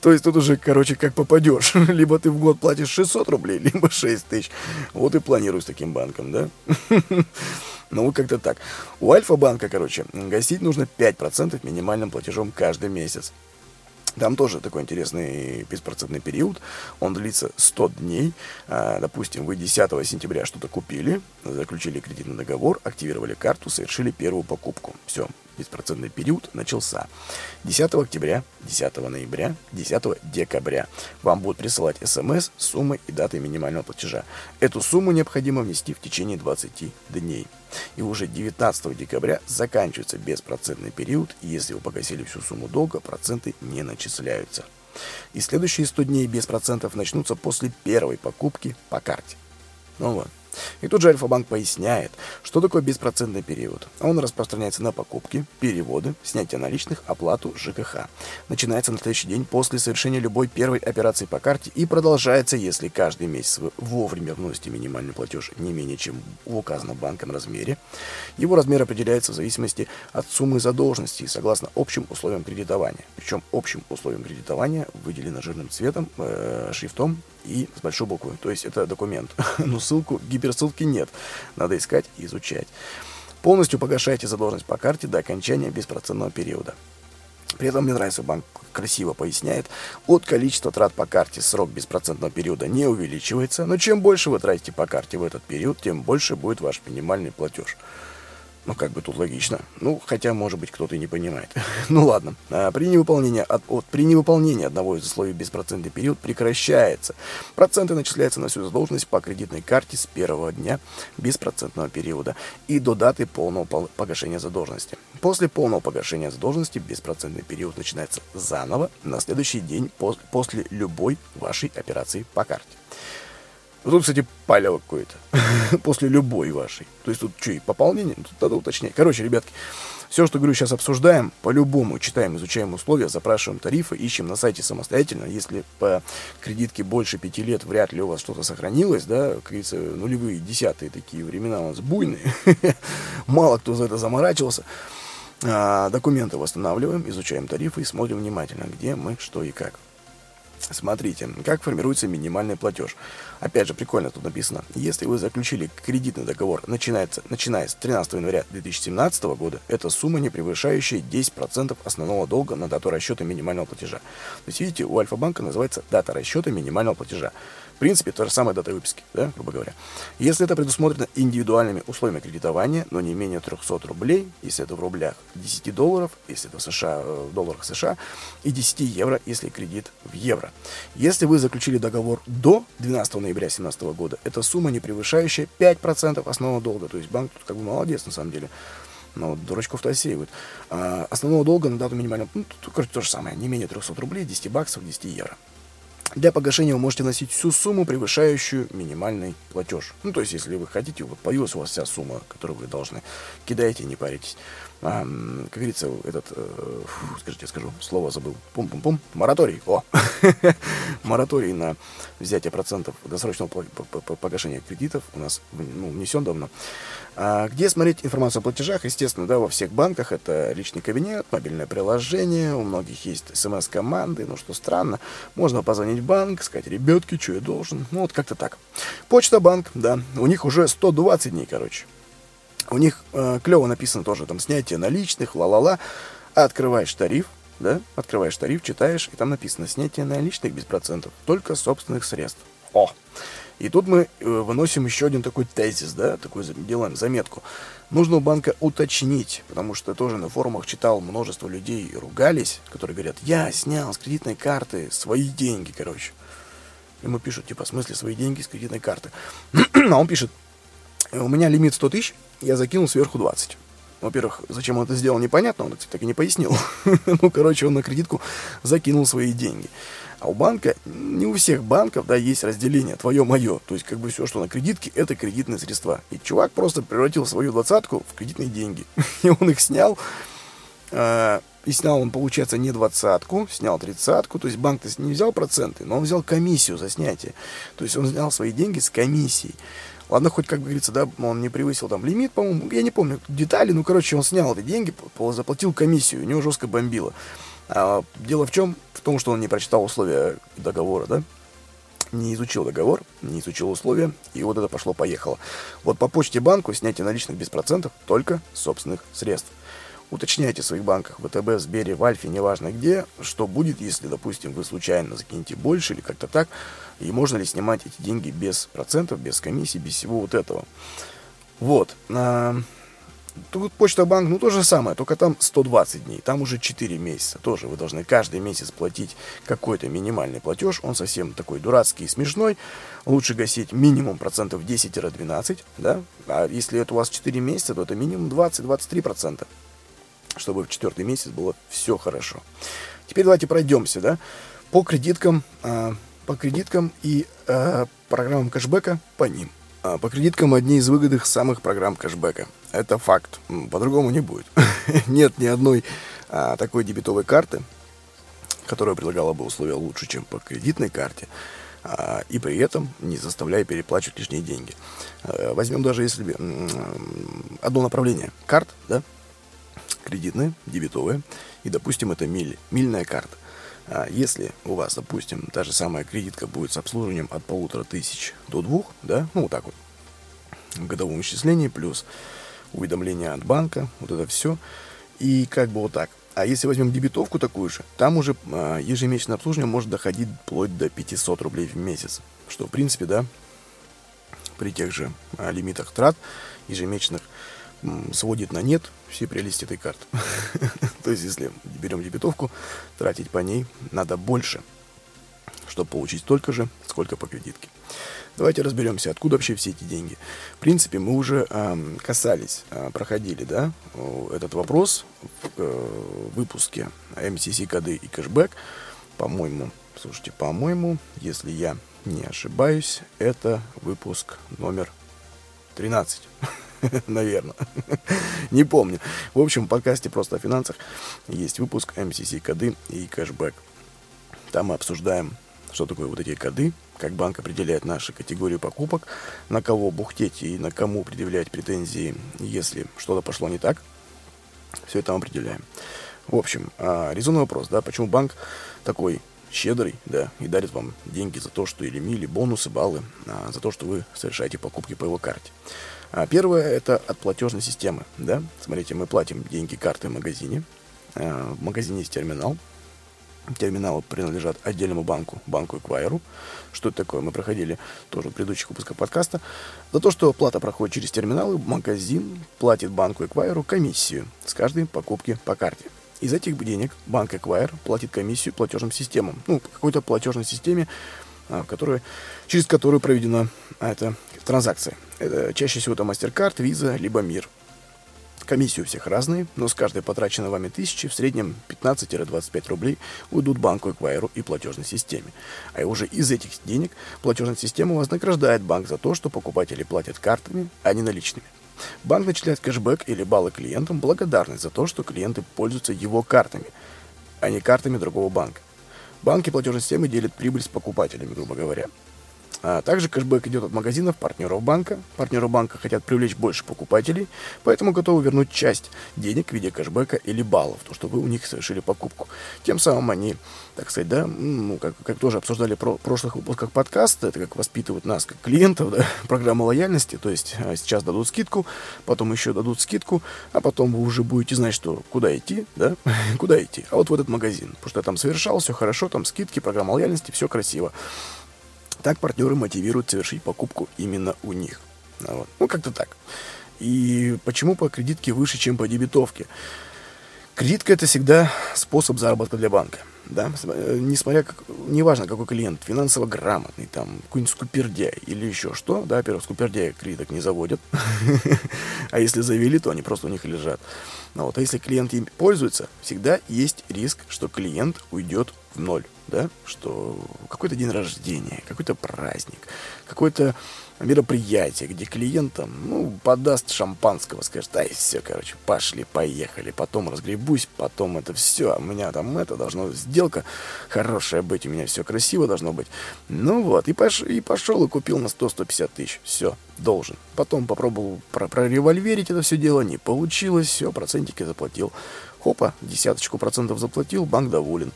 То есть тут уже, короче, как попадешь. Либо ты в год платишь 600 рублей, либо 6 тысяч. Вот и планирую с таким банком, да? Ну, как-то так. У Альфа-банка, короче, гасить нужно 5% минимальным платежом каждый месяц. Там тоже такой интересный беспроцентный период. Он длится 100 дней. А, допустим, вы 10 сентября что-то купили, заключили кредитный договор, активировали карту, совершили первую покупку. Все, беспроцентный период начался. 10 октября, 10 ноября, 10 декабря вам будут присылать смс с суммой и датой минимального платежа. Эту сумму необходимо внести в течение 20 дней. И уже 19 декабря заканчивается беспроцентный период, и если вы погасили всю сумму долга, проценты не начисляются. И следующие 100 дней без процентов начнутся после первой покупки по карте. Ну вот. И тут же Альфа-банк поясняет, что такое беспроцентный период. Он распространяется на покупки, переводы, снятие наличных, оплату ЖКХ. Начинается на следующий день после совершения любой первой операции по карте и продолжается, если каждый месяц вы вовремя вносите минимальный платеж не менее чем в указанном банком размере. Его размер определяется в зависимости от суммы задолженности согласно общим условиям кредитования. Причем общим условиям кредитования выделено жирным цветом, э, шрифтом и с большой буквы. То есть это документ. Но ссылку, гиперссылки нет. Надо искать и изучать. Полностью погашайте задолженность по карте до окончания беспроцентного периода. При этом мне нравится, банк красиво поясняет, от количества трат по карте срок беспроцентного периода не увеличивается, но чем больше вы тратите по карте в этот период, тем больше будет ваш минимальный платеж. Ну, как бы тут логично. Ну, хотя, может быть, кто-то и не понимает. ну, ладно. А, при, невыполнении от, от, при невыполнении одного из условий беспроцентный период прекращается. Проценты начисляются на всю задолженность по кредитной карте с первого дня беспроцентного периода и до даты полного погашения задолженности. После полного погашения задолженности беспроцентный период начинается заново на следующий день после любой вашей операции по карте. Тут, кстати, палево какое-то. После любой вашей. То есть тут что, и пополнение? Тут надо уточнять. Короче, ребятки, все, что говорю, сейчас обсуждаем. По-любому читаем, изучаем условия, запрашиваем тарифы, ищем на сайте самостоятельно. Если по кредитке больше пяти лет, вряд ли у вас что-то сохранилось, да, как говорится, нулевые, десятые такие времена у нас буйные. Мало кто за это заморачивался. А, документы восстанавливаем, изучаем тарифы и смотрим внимательно, где мы, что и как. Смотрите, как формируется минимальный платеж. Опять же, прикольно тут написано. Если вы заключили кредитный договор, начинается, начиная с 13 января 2017 года, это сумма, не превышающая 10% основного долга на дату расчета минимального платежа. То есть, видите, у Альфа-банка называется дата расчета минимального платежа принципе, та же самая дата выписки, да, грубо говоря. Если это предусмотрено индивидуальными условиями кредитования, но не менее 300 рублей, если это в рублях, 10 долларов, если это в США, э, в долларах США, и 10 евро, если кредит в евро. Если вы заключили договор до 12 ноября 2017 года, это сумма, не превышающая 5% основного долга. То есть банк тут как бы молодец, на самом деле. Но вот дурачков-то осеивают. А основного долга на дату минимального, ну, тут, короче, то же самое, не менее 300 рублей, 10 баксов, 10 евро. Для погашения вы можете носить всю сумму, превышающую минимальный платеж. Ну, то есть, если вы хотите, вот появилась у вас вся сумма, которую вы должны, кидаете, не паритесь. А, как говорится, этот, э, фу, скажите, скажу, слово забыл. Пум-пум-пум. Мораторий. О! Мораторий на взятие процентов досрочного погашения кредитов у нас ну, внесен давно. А где смотреть информацию о платежах? Естественно, да, во всех банках это личный кабинет, мобильное приложение, у многих есть смс-команды, ну что странно. Можно позвонить в банк, сказать, ребятки, что я должен? Ну вот как-то так. Почта банк, да, у них уже 120 дней, короче. У них э, клево написано тоже, там, снятие наличных, ла-ла-ла. Открываешь тариф, да, открываешь тариф, читаешь, и там написано снятие наличных без процентов, только собственных средств. О! И тут мы э, выносим еще один такой тезис, да, такой делаем заметку. Нужно у банка уточнить, потому что тоже на форумах читал множество людей ругались, которые говорят, я снял с кредитной карты свои деньги, короче. Ему пишут, типа, в смысле свои деньги с кредитной карты. а он пишет, у меня лимит 100 тысяч, я закинул сверху 20. Во-первых, зачем он это сделал, непонятно, он, кстати, так и не пояснил. ну, короче, он на кредитку закинул свои деньги. А у банка, не у всех банков, да, есть разделение твое-мое. То есть, как бы все, что на кредитке, это кредитные средства. И чувак просто превратил свою двадцатку в кредитные деньги. и он их снял. Э, и снял он, получается, не двадцатку, снял тридцатку. То есть банк-то не взял проценты, но он взял комиссию за снятие. То есть он снял свои деньги с комиссией. Ладно, хоть, как говорится, да, он не превысил там лимит, по-моему, я не помню детали, ну, короче, он снял эти деньги, заплатил комиссию, у него жестко бомбило. А, дело в чем? В том, что он не прочитал условия договора, да? Не изучил договор, не изучил условия, и вот это пошло-поехало. Вот по почте банку снятие наличных без процентов только собственных средств. Уточняйте в своих банках, ВТБ, Сбере, в Альфе, неважно где, что будет, если, допустим, вы случайно закинете больше или как-то так, и можно ли снимать эти деньги без процентов, без комиссии, без всего вот этого. Вот. А, Тут Почта Банк, ну то же самое, только там 120 дней, там уже 4 месяца. Тоже вы должны каждый месяц платить какой-то минимальный платеж. Он совсем такой дурацкий и смешной. Лучше гасить минимум процентов 10-12, да. А если это у вас 4 месяца, то это минимум 20-23 процента. Чтобы в четвертый месяц было все хорошо. Теперь давайте пройдемся, да, по кредиткам, э, по кредиткам и э, программам кэшбэка по ним. А по кредиткам одни из выгодных самых программ кэшбэка. Это факт. По-другому не будет. Нет ни одной а, такой дебетовой карты, которая предлагала бы условия лучше, чем по кредитной карте, а, и при этом не заставляя переплачивать лишние деньги. А, возьмем даже если одно направление карт, да, кредитные, дебетовые, и, допустим, это миль, мильная карта. А если у вас, допустим, та же самая кредитка будет с обслуживанием от полутора тысяч до двух, да, ну вот так вот, в годовом исчислении, плюс уведомления от банка, вот это все, и как бы вот так. А если возьмем дебетовку такую же, там уже а, ежемесячное обслуживание может доходить вплоть до 500 рублей в месяц, что в принципе, да, при тех же а, лимитах трат ежемесячных сводит на нет все прелести этой карты. То есть, если берем дебетовку, тратить по ней надо больше, чтобы получить столько же, сколько по кредитке. Давайте разберемся, откуда вообще все эти деньги. В принципе, мы уже э, касались, э, проходили, да, этот вопрос в э, выпуске MCC коды и кэшбэк. По-моему, слушайте, по-моему, если я не ошибаюсь, это выпуск номер 13. Наверное. Не помню. В общем, в подкасте «Просто о финансах» есть выпуск MCC коды и кэшбэк. Там мы обсуждаем, что такое вот эти коды, как банк определяет наши категории покупок, на кого бухтеть и на кому предъявлять претензии, если что-то пошло не так. Все это мы определяем. В общем, а, резонный вопрос, да, почему банк такой щедрый, да, и дарит вам деньги за то, что или мили, бонусы, баллы, а, за то, что вы совершаете покупки по его карте. А первое это от платежной системы. Да? Смотрите, мы платим деньги картой в магазине. А, в магазине есть терминал. Терминалы принадлежат отдельному банку, банку Эквайру. Что это такое? Мы проходили тоже в предыдущих выпусках подкаста. За то, что плата проходит через терминалы, магазин платит банку Эквайру комиссию с каждой покупки по карте. Из этих денег банк Эквайр платит комиссию платежным системам. Ну, какой-то платежной системе, а, которая, через которую проведена эта транзакция. Это чаще всего это MasterCard, Visa, либо Мир. Комиссии у всех разные, но с каждой потраченной вами тысячи в среднем 15-25 рублей уйдут банку Эквайру и платежной системе. А уже из этих денег платежная система вознаграждает банк за то, что покупатели платят картами, а не наличными. Банк начисляет кэшбэк или баллы клиентам благодарность за то, что клиенты пользуются его картами, а не картами другого банка. Банки платежной системы делят прибыль с покупателями, грубо говоря. А также кэшбэк идет от магазинов партнеров банка. Партнеры банка хотят привлечь больше покупателей, поэтому готовы вернуть часть денег в виде кэшбэка или баллов, то, что вы у них совершили покупку. Тем самым они, так сказать, да, ну, как, как тоже обсуждали в прошлых выпусках подкаста, это как воспитывают нас как клиентов, да, программа лояльности, то есть а, сейчас дадут скидку, потом еще дадут скидку, а потом вы уже будете знать, что куда идти, да, куда идти, а вот в этот магазин, потому что я там совершал, все хорошо, там скидки, программа лояльности, все красиво. Так партнеры мотивируют совершить покупку именно у них. Ну вот. Ну, как-то так. И почему по кредитке выше, чем по дебетовке? Кредитка – это всегда способ заработка для банка. да, э, несмотря как, неважно какой клиент, финансово грамотный, там, какой-нибудь скупердяй или еще что, да, во-первых, скупердяй кредиток не заводят, а если завели, то они просто у них лежат. Ну, вот, а если клиент им пользуется, всегда есть риск, что клиент уйдет ноль, да, что какой-то день рождения, какой-то праздник, какой-то мероприятие, где клиент там, ну, подаст шампанского, скажет, ай, все, короче, пошли, поехали, потом разгребусь, потом это все, а у меня там это должно, сделка хорошая быть, у меня все красиво должно быть. Ну вот, и, пош, и пошел и купил на 100-150 тысяч, все, должен. Потом попробовал про проревольверить это все дело, не получилось, все, процентики заплатил. Хопа, десяточку процентов заплатил, банк доволен.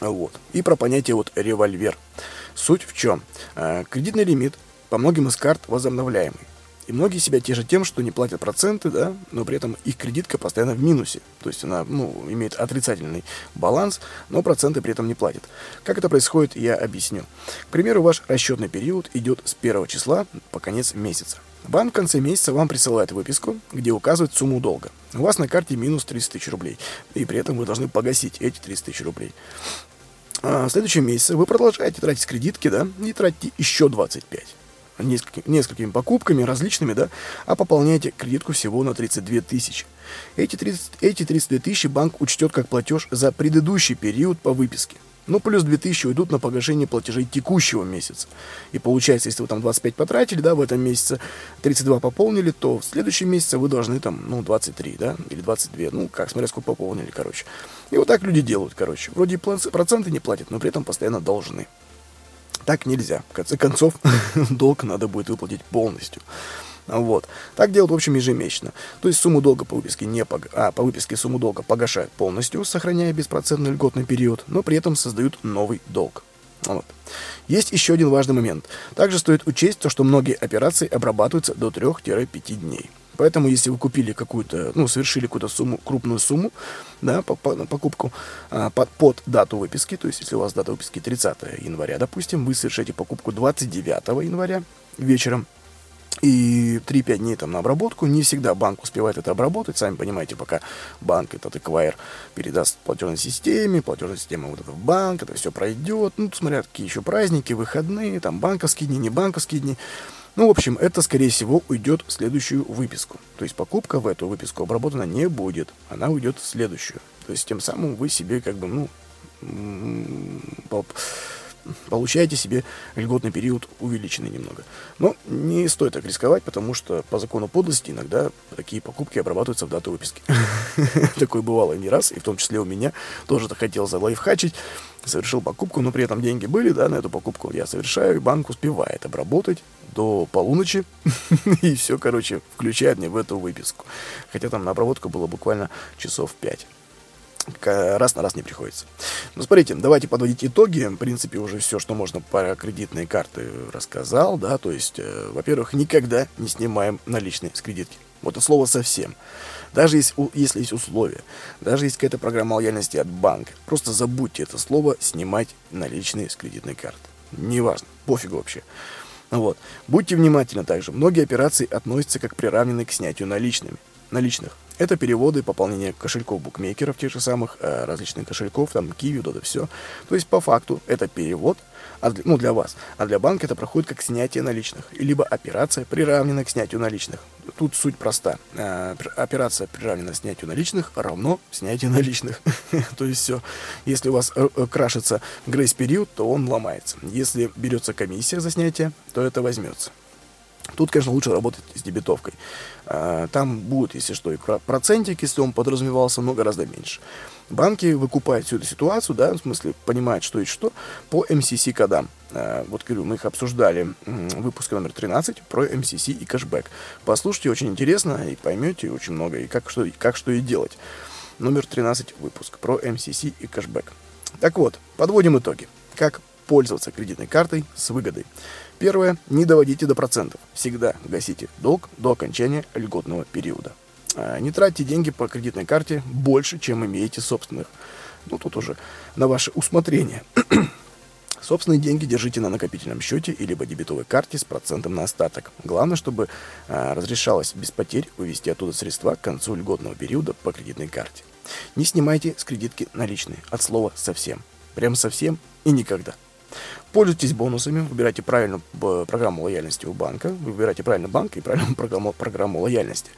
Вот. И про понятие вот револьвер. Суть в чем? Э, кредитный лимит по многим из карт возобновляемый. И многие себя тешат тем, что не платят проценты, да, но при этом их кредитка постоянно в минусе. То есть она ну, имеет отрицательный баланс, но проценты при этом не платит. Как это происходит, я объясню. К примеру, ваш расчетный период идет с первого числа по конец месяца. Банк в конце месяца вам присылает выписку, где указывает сумму долга. У вас на карте минус 30 тысяч рублей, и при этом вы должны погасить эти 30 тысяч рублей. А в следующем месяце вы продолжаете тратить кредитки, да, и тратите еще 25 несколькими, несколькими покупками различными, да, а пополняете кредитку всего на 32 тысячи. Эти, 30, эти 32 тысячи банк учтет как платеж за предыдущий период по выписке. Ну, плюс 2000 уйдут на погашение платежей текущего месяца. И получается, если вы там 25 потратили, да, в этом месяце, 32 пополнили, то в следующем месяце вы должны там, ну, 23, да, или 22, ну, как, смотря сколько пополнили, короче. И вот так люди делают, короче. Вроде проценты не платят, но при этом постоянно должны. Так нельзя. В конце концов, долг надо будет выплатить полностью. Вот. Так делают, в общем, ежемесячно. То есть сумму долга по выписке не пог... а, по выписке сумму долга погашают полностью, сохраняя беспроцентный льготный период, но при этом создают новый долг. Вот. Есть еще один важный момент. Также стоит учесть то, что многие операции обрабатываются до 3-5 дней. Поэтому, если вы купили какую-то, ну, совершили какую-то сумму, крупную сумму, да, по, по, покупку а, под, под дату выписки, то есть, если у вас дата выписки 30 января, допустим, вы совершите покупку 29 января вечером, и 3-5 дней там на обработку. Не всегда банк успевает это обработать. Сами понимаете, пока банк этот эквайр передаст платежной системе, платежная система вот это в банк, это все пройдет. Ну, смотря какие еще праздники, выходные, там банковские дни, не банковские дни. Ну, в общем, это, скорее всего, уйдет в следующую выписку. То есть покупка в эту выписку обработана не будет. Она уйдет в следующую. То есть тем самым вы себе как бы, ну, получаете себе льготный период увеличенный немного. Но не стоит так рисковать, потому что по закону подлости иногда такие покупки обрабатываются в дату выписки. Такое бывало не раз, и в том числе у меня тоже хотел залайфхачить, совершил покупку, но при этом деньги были, да, на эту покупку я совершаю, и банк успевает обработать до полуночи, и все, короче, включает мне в эту выписку. Хотя там на обработку было буквально часов 5 раз на раз не приходится. Ну, смотрите, давайте подводить итоги. В принципе, уже все, что можно про кредитные карты рассказал, да, то есть, э, во-первых, никогда не снимаем наличные с кредитки. Вот это слово совсем. Даже если, если есть условия, даже есть какая-то программа лояльности от банка, просто забудьте это слово снимать наличные с кредитной карты. Неважно, пофигу вообще. Вот. Будьте внимательны также. Многие операции относятся как приравненные к снятию наличными, наличных. Это переводы, пополнение кошельков букмекеров, тех же самых э, различных кошельков, там, Киви, да, все. То есть, по факту, это перевод, а для, ну, для вас. А для банка это проходит как снятие наличных. Либо операция приравнена к снятию наличных. Тут суть проста. Э, операция приравнена к снятию наличных равно снятию наличных. то есть все. Если у вас э, э, крашится грейс-период, то он ломается. Если берется комиссия за снятие, то это возьмется. Тут, конечно, лучше работать с дебетовкой. А, там будет, если что, и процентик, если он подразумевался, но гораздо меньше. Банки выкупают всю эту ситуацию, да, в смысле понимают, что и что, по MCC кодам. А, вот, говорю, мы их обсуждали в выпуске номер 13 про MCC и кэшбэк. Послушайте, очень интересно, и поймете очень много, и как что, как что и делать. Номер 13 выпуск про MCC и кэшбэк. Так вот, подводим итоги. Как пользоваться кредитной картой с выгодой. Первое. Не доводите до процентов. Всегда гасите долг до окончания льготного периода. А, не тратьте деньги по кредитной карте больше, чем имеете собственных. Ну, тут уже на ваше усмотрение. Собственные деньги держите на накопительном счете или дебетовой карте с процентом на остаток. Главное, чтобы а, разрешалось без потерь вывести оттуда средства к концу льготного периода по кредитной карте. Не снимайте с кредитки наличные. От слова совсем. Прям совсем и никогда. Пользуйтесь бонусами, выбирайте правильную программу лояльности у банка, выбирайте правильный банк и правильную программу, программу лояльности.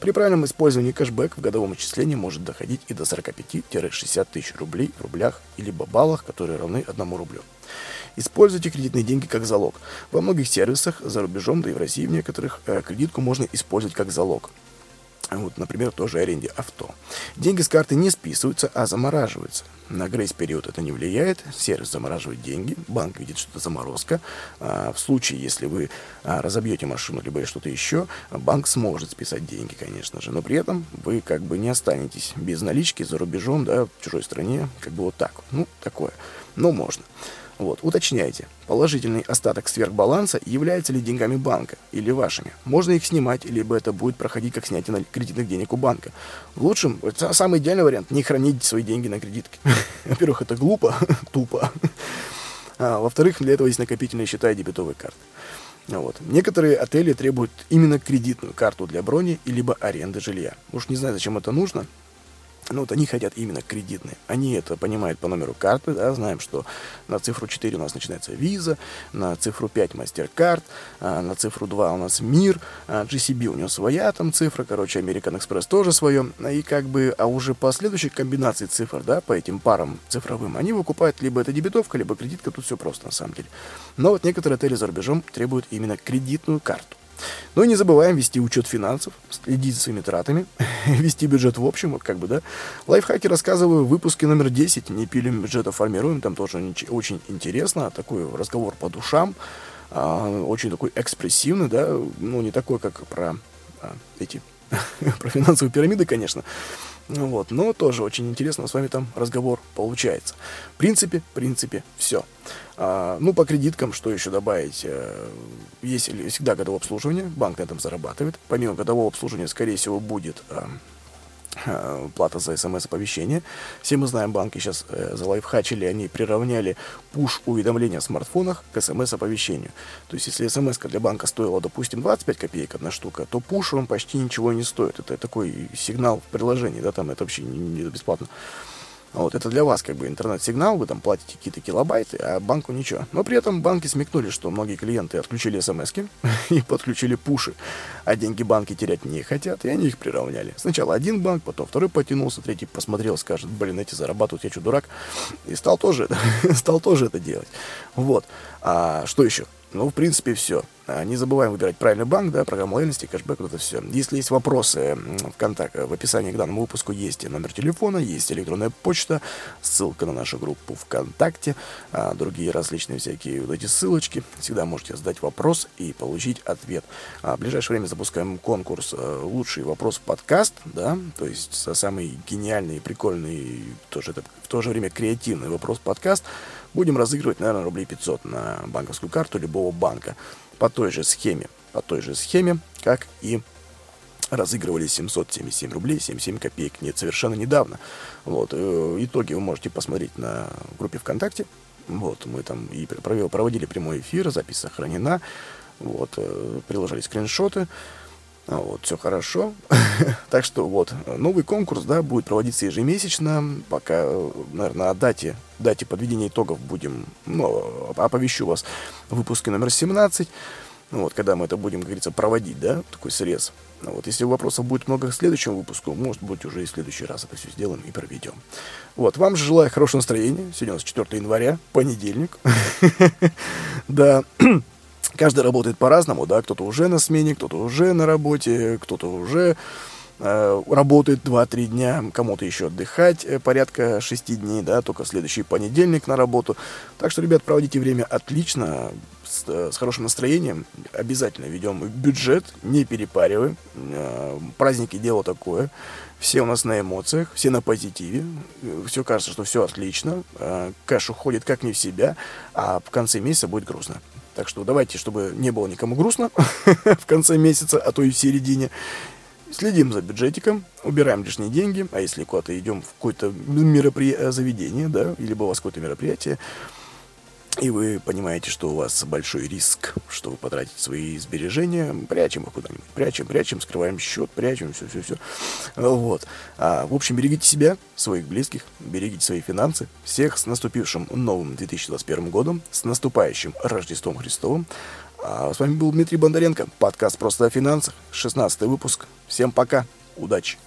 При правильном использовании кэшбэк в годовом отчислении может доходить и до 45-60 тысяч рублей в рублях или баллах, которые равны 1 рублю. Используйте кредитные деньги как залог. Во многих сервисах за рубежом, да и в России в некоторых, э, кредитку можно использовать как залог. Вот, например, тоже аренде авто. Деньги с карты не списываются, а замораживаются. На грейс-период это не влияет. Сервис замораживает деньги, банк видит, что это заморозка. А в случае, если вы а, разобьете машину, либо что-то еще, банк сможет списать деньги, конечно же. Но при этом вы как бы не останетесь без налички за рубежом, да, в чужой стране, как бы вот так. Ну, такое. Но можно. Вот, уточняйте, положительный остаток сверхбаланса является ли деньгами банка или вашими. Можно их снимать, либо это будет проходить как снятие кредитных денег у банка. В лучшем, это самый идеальный вариант, не хранить свои деньги на кредитке. Во-первых, это глупо, тупо. А, во-вторых, для этого есть накопительные счета и дебетовые карты. Вот. Некоторые отели требуют именно кредитную карту для брони либо аренды жилья. Уж не знаю, зачем это нужно. Ну, вот они хотят именно кредитные. Они это понимают по номеру карты, да, знаем, что на цифру 4 у нас начинается Visa, на цифру 5 MasterCard, а на цифру 2 у нас Мир, а GCB у него своя там цифра, короче, American Express тоже свое, и как бы, а уже по следующей комбинации цифр, да, по этим парам цифровым, они выкупают либо это дебетовка, либо кредитка, тут все просто на самом деле. Но вот некоторые отели за рубежом требуют именно кредитную карту. Ну и не забываем вести учет финансов, следить за своими тратами, вести бюджет в общем, вот как бы, да. Лайфхаки рассказываю в выпуске номер 10, не пилим бюджета, формируем, там тоже очень интересно, такой разговор по душам, а, очень такой экспрессивный, да, ну не такой, как про а, эти, про финансовые пирамиды, конечно, вот, но тоже очень интересно с вами там разговор получается. В принципе, в принципе, все. А, ну, по кредиткам, что еще добавить? Э, есть всегда годовое обслуживание, банк на этом зарабатывает. Помимо годового обслуживания, скорее всего, будет а, Э, плата за смс-оповещение. Все мы знаем, банки сейчас э, залайфхачили, они приравняли пуш-уведомления в смартфонах к смс-оповещению. То есть, если смс для банка стоила, допустим, 25 копеек одна штука, то пуш он почти ничего не стоит. Это такой сигнал в приложении, да, там это вообще не, не бесплатно. Вот, это для вас как бы интернет-сигнал, вы там платите какие-то килобайты, а банку ничего. Но при этом банки смекнули, что многие клиенты отключили смс и подключили пуши, а деньги банки терять не хотят, и они их приравняли. Сначала один банк, потом второй потянулся, третий посмотрел, скажет, блин, эти зарабатывают, я что, дурак? И стал тоже, стал тоже это делать. Вот. А что еще? Ну, в принципе, все. А, не забываем выбирать правильный банк, да, программу лояльности, кэшбэк, вот это все. Если есть вопросы в контакте, в описании к данному выпуску есть номер телефона, есть электронная почта, ссылка на нашу группу ВКонтакте, а, другие различные всякие вот эти ссылочки. Всегда можете задать вопрос и получить ответ. А в ближайшее время запускаем конкурс э, «Лучший вопрос подкаст», да, то есть самый гениальный, прикольный, тоже это, в то же время креативный вопрос подкаст. Будем разыгрывать, наверное, рублей 500 на банковскую карту любого банка по той же схеме, по той же схеме, как и разыгрывали 777 рублей 77 копеек. Нет, совершенно недавно. Вот, э, итоги вы можете посмотреть на группе ВКонтакте. Вот, мы там и проводили прямой эфир, запись сохранена. Вот, э, приложили скриншоты. А вот, все хорошо. так что вот, новый конкурс, да, будет проводиться ежемесячно. Пока, наверное, о дате, дате подведения итогов будем, ну, оповещу вас в выпуске номер 17. Вот, когда мы это будем, как говорится, проводить, да, такой срез. Ну вот, если вопросов будет много к следующему выпуску, может быть, уже и в следующий раз это все сделаем и проведем. Вот, вам же желаю хорошего настроения. Сегодня у нас 4 января, понедельник. Да, Каждый работает по-разному, да, кто-то уже на смене, кто-то уже на работе, кто-то уже э, работает 2-3 дня, кому-то еще отдыхать э, порядка 6 дней, да, только следующий понедельник на работу. Так что, ребят, проводите время отлично, с, э, с хорошим настроением, обязательно ведем бюджет, не перепариваем, э, праздники дело такое, все у нас на эмоциях, все на позитиве, все кажется, что все отлично, э, кэш уходит как не в себя, а в конце месяца будет грустно. Так что давайте, чтобы не было никому грустно в конце месяца, а то и в середине, следим за бюджетиком, убираем лишние деньги, а если куда-то идем в какое-то меропри... заведение, да, у вас какое-то мероприятие, и вы понимаете, что у вас большой риск, что вы потратите свои сбережения, прячем их куда-нибудь, прячем, прячем, скрываем счет, прячем, все-все-все. Вот. А, в общем, берегите себя, своих близких, берегите свои финансы. Всех с наступившим новым 2021 годом, с наступающим Рождеством Христовым. А с вами был Дмитрий Бондаренко, подкаст «Просто о финансах», 16 выпуск. Всем пока, удачи!